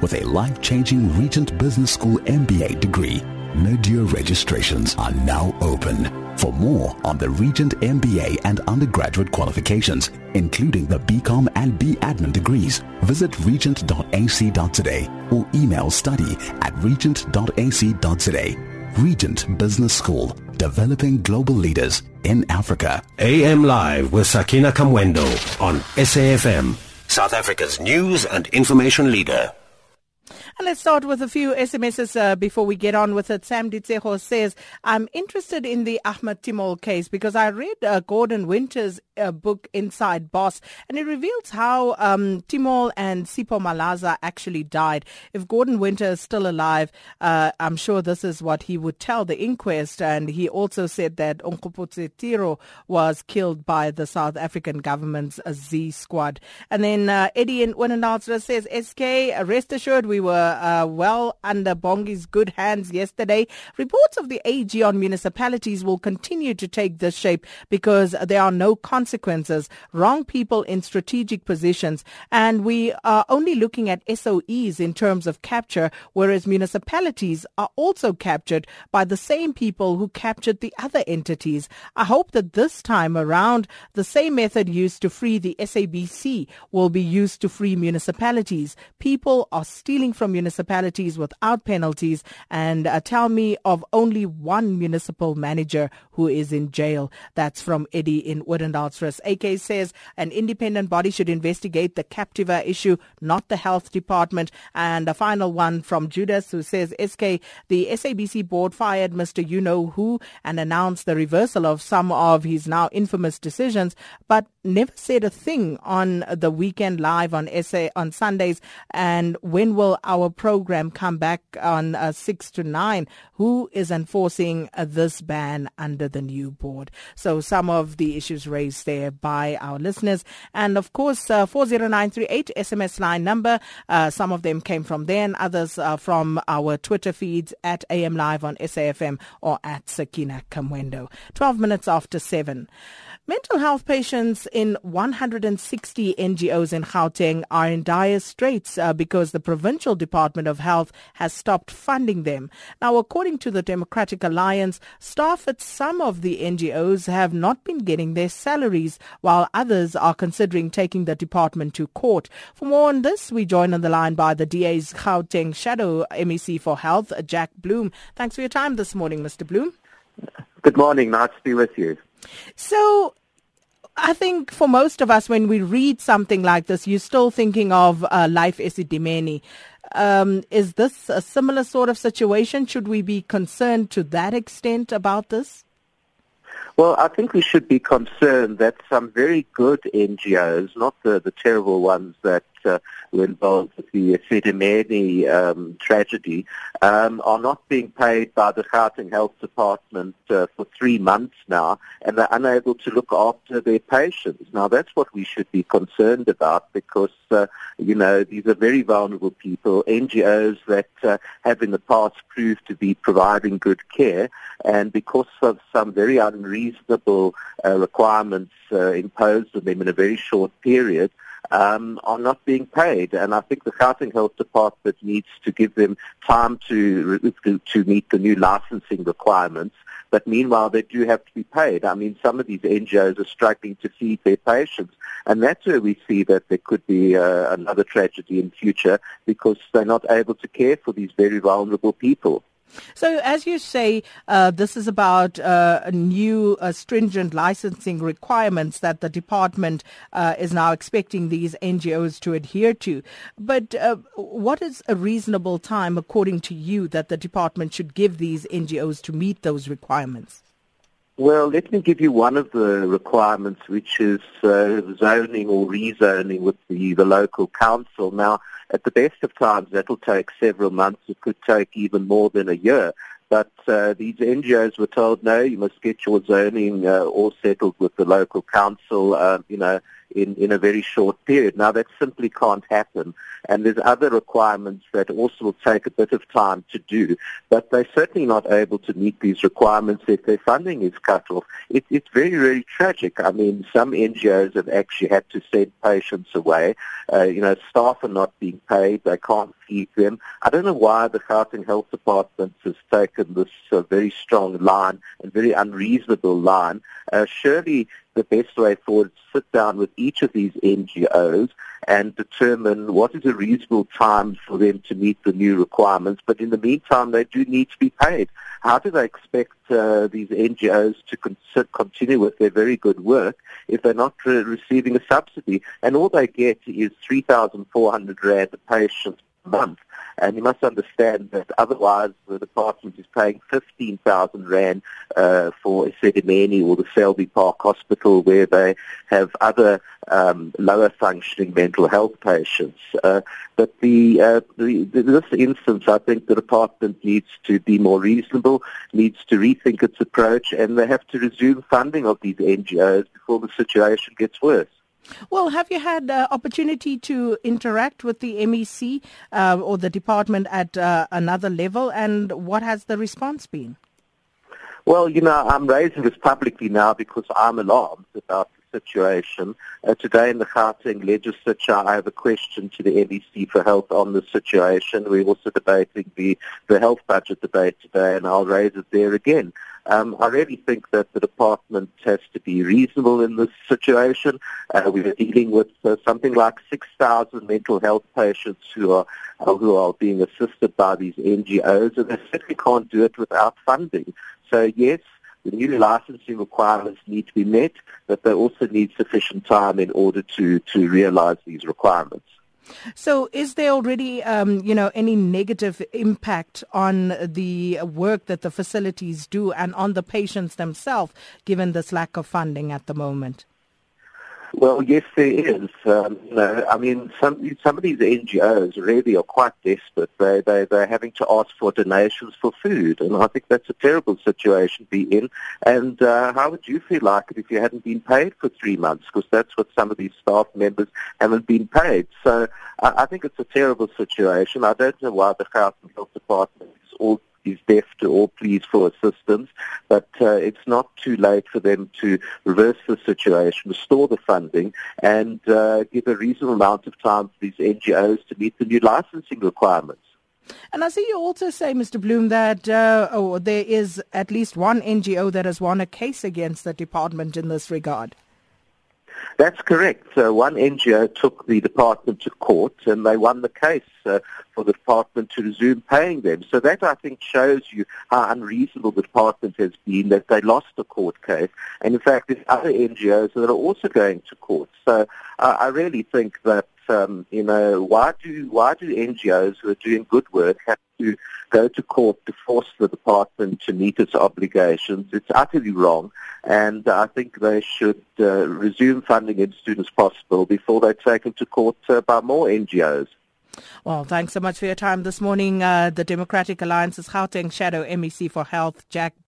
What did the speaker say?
with a life-changing Regent Business School MBA degree. Mid-year registrations are now open. For more on the Regent MBA and undergraduate qualifications, including the BCom and BAdmin degrees, visit regent.ac.today or email study at regent.ac.today. Regent Business School, developing global leaders in Africa. AM Live with Sakina Kamwendo on SAFM, South Africa's news and information leader. And let's start with a few SMSs uh, before we get on with it. Sam Ditsejo says, I'm interested in the Ahmed Timol case because I read uh, Gordon Winter's uh, book, Inside Boss, and it reveals how um, Timol and Sipho Malaza actually died. If Gordon Winter is still alive, uh, I'm sure this is what he would tell the inquest. And he also said that Onkgopotse Tiro was killed by the South African government's Z squad. And then uh, Eddie in Winnenalsra says, SK, rest assured we were uh, well under Bongi's good hands yesterday. Reports of the AG on municipalities will continue to take this shape because there are no consequences, wrong people in strategic positions, and we are only looking at SOEs in terms of capture, whereas municipalities are also captured by the same people who captured the other entities. I hope that this time around, the same method used to free the SABC will be used to free municipalities. People are stealing from municipalities without penalties and uh, tell me of only one municipal manager who is in jail. That's from Eddie in Woodendalsrus. AK says an independent body should investigate the Captiva issue, not the health department. And a final one from Judas who says SK, the SABC board fired Mr. You Know Who and announced the reversal of some of his now infamous decisions, but never said a thing on the weekend live on SA on Sundays. And when will our program come back on uh, 6 to 9? Who is enforcing uh, this ban under the new board? So some of the issues raised there by our listeners. And of course, uh, 40938 SMS line number. Uh, some of them came from there and others from our Twitter feeds at AM Live on SAFM or at Sakina Kamwendo. 12 minutes after 7. Mental health patients in 160 NGOs in Gauteng are in dire straits uh, because the Provincial Department of Health has stopped funding them. Now, according to the Democratic Alliance, staff at some of the NGOs have not been getting their salaries, while others are considering taking the department to court. For more on this, we join on the line by the DA's Gauteng Shadow MEC for Health, Jack Bloom. Thanks for your time this morning, Mr. Bloom. Good morning. Nice to be with you. So, I think for most of us, when we read something like this, you're still thinking of uh, Life Esidimeni. Um, is this a similar sort of situation? Should we be concerned to that extent about this? Well, I think we should be concerned that some very good NGOs, not the, the terrible ones that uh, were involved with the Esidimeni um, tragedy, um, are not being paid by the Gauteng Health Department uh, for three months now, and they're unable to look after their patients. Now, that's what we should be concerned about because, uh, you know, these are very vulnerable people, NGOs that uh, have in the past proved to be providing good care, and because of some very unreasonable uh, requirements uh, imposed on them in a very short period, um, are not being paid. And I think the Gauteng Health Department needs to give them time to, to meet the new licensing requirements. But meanwhile, they do have to be paid. I mean, some of these NGOs are struggling to feed their patients. And that's where we see that there could be uh, another tragedy in future because they're not able to care for these very vulnerable people. So, as you say, uh, this is about uh, new uh, stringent licensing requirements that the department uh, is now expecting these NGOs to adhere to. But uh, what is a reasonable time, according to you, that the department should give these NGOs to meet those requirements? Well, let me give you one of the requirements, which is uh, zoning or rezoning with the, the local council. Now, at the best of times, that'll take several months. It could take even more than a year. But uh, these NGOs were told, no, you must get your zoning uh, all settled with the local council, uh, you know, in, in a very short period. Now, that simply can't happen. And there's other requirements that also will take a bit of time to do. But they're certainly not able to meet these requirements if their funding is cut off. It, it's very, very tragic. I mean, some NGOs have actually had to send patients away. Uh, you know, staff are not being paid. They can't feed them. I don't know why the Gauteng Health Department has taken this uh, very strong line and very unreasonable line. Uh, surely the best way forward is sit down with each of these NGOs and determine what is a reasonable time for them to meet the new requirements. But in the meantime, they do need to be paid. How do they expect uh, these NGOs to con- continue with their very good work if they're not re- receiving a subsidy? And all they get is 3,400 rand a patient month. And you must understand that otherwise the department is paying 15,000 Rand uh, for Esidimeni or the Selby Park Hospital where they have other um, lower functioning mental health patients. Uh, but the, uh, the, this instance, I think the department needs to be more reasonable, needs to rethink its approach, and they have to resume funding of these NGOs before the situation gets worse. Well, have you had uh, opportunity to interact with the MEC uh, or the department at uh, another level, and what has the response been? Well, you know, I'm raising this publicly now because I'm alarmed about situation. Uh, today in the Gauteng legislature, I have a question to the MEC for Health on the situation. We're also debating the, the health budget debate today, and I'll raise it there again. Um, I really think that the department has to be reasonable in this situation. Uh, we are dealing with uh, something like 6,000 mental health patients who are uh, who are being assisted by these NGOs, and they certainly can't do it without funding. So yes, the new licensing requirements need to be met, but they also need sufficient time in order to, to realize these requirements. So, is there already, um, you know, any negative impact on the work that the facilities do and on the patients themselves, given this lack of funding at the moment? Well, yes, there is. Um, you know, I mean, some some of these NGOs really are quite desperate. They they they're having to ask for donations for food, and I think that's a terrible situation to be in. And uh, how would you feel like it if you hadn't been paid for three months? Because that's what some of these staff members haven't been paid. So I, I think it's a terrible situation. I don't know why the Gauteng Health Department is all to all pleas for assistance, but uh, it's not too late for them to reverse the situation, restore the funding, and uh, give a reasonable amount of time for these NGOs to meet the new licensing requirements. And I see you also say, Mr. Bloom, that uh, oh, there is at least one NGO that has won a case against the department in this regard. That's correct. So one NGO took the department to court and they won the case uh, for the department to resume paying them. So that, I think, shows you how unreasonable the department has been, that they lost a court case. And in fact, there's other NGOs that are also going to court. So uh, I really think that um, you know, why do why do NGOs who are doing good work have to go to court to force the department to meet its obligations? It's utterly wrong, and I think they should uh, resume funding as soon as possible before they're taken to court uh, by more NGOs. Well, thanks so much for your time this morning. Uh, the Democratic Alliance's Gauteng Shadow MEC for Health, Jack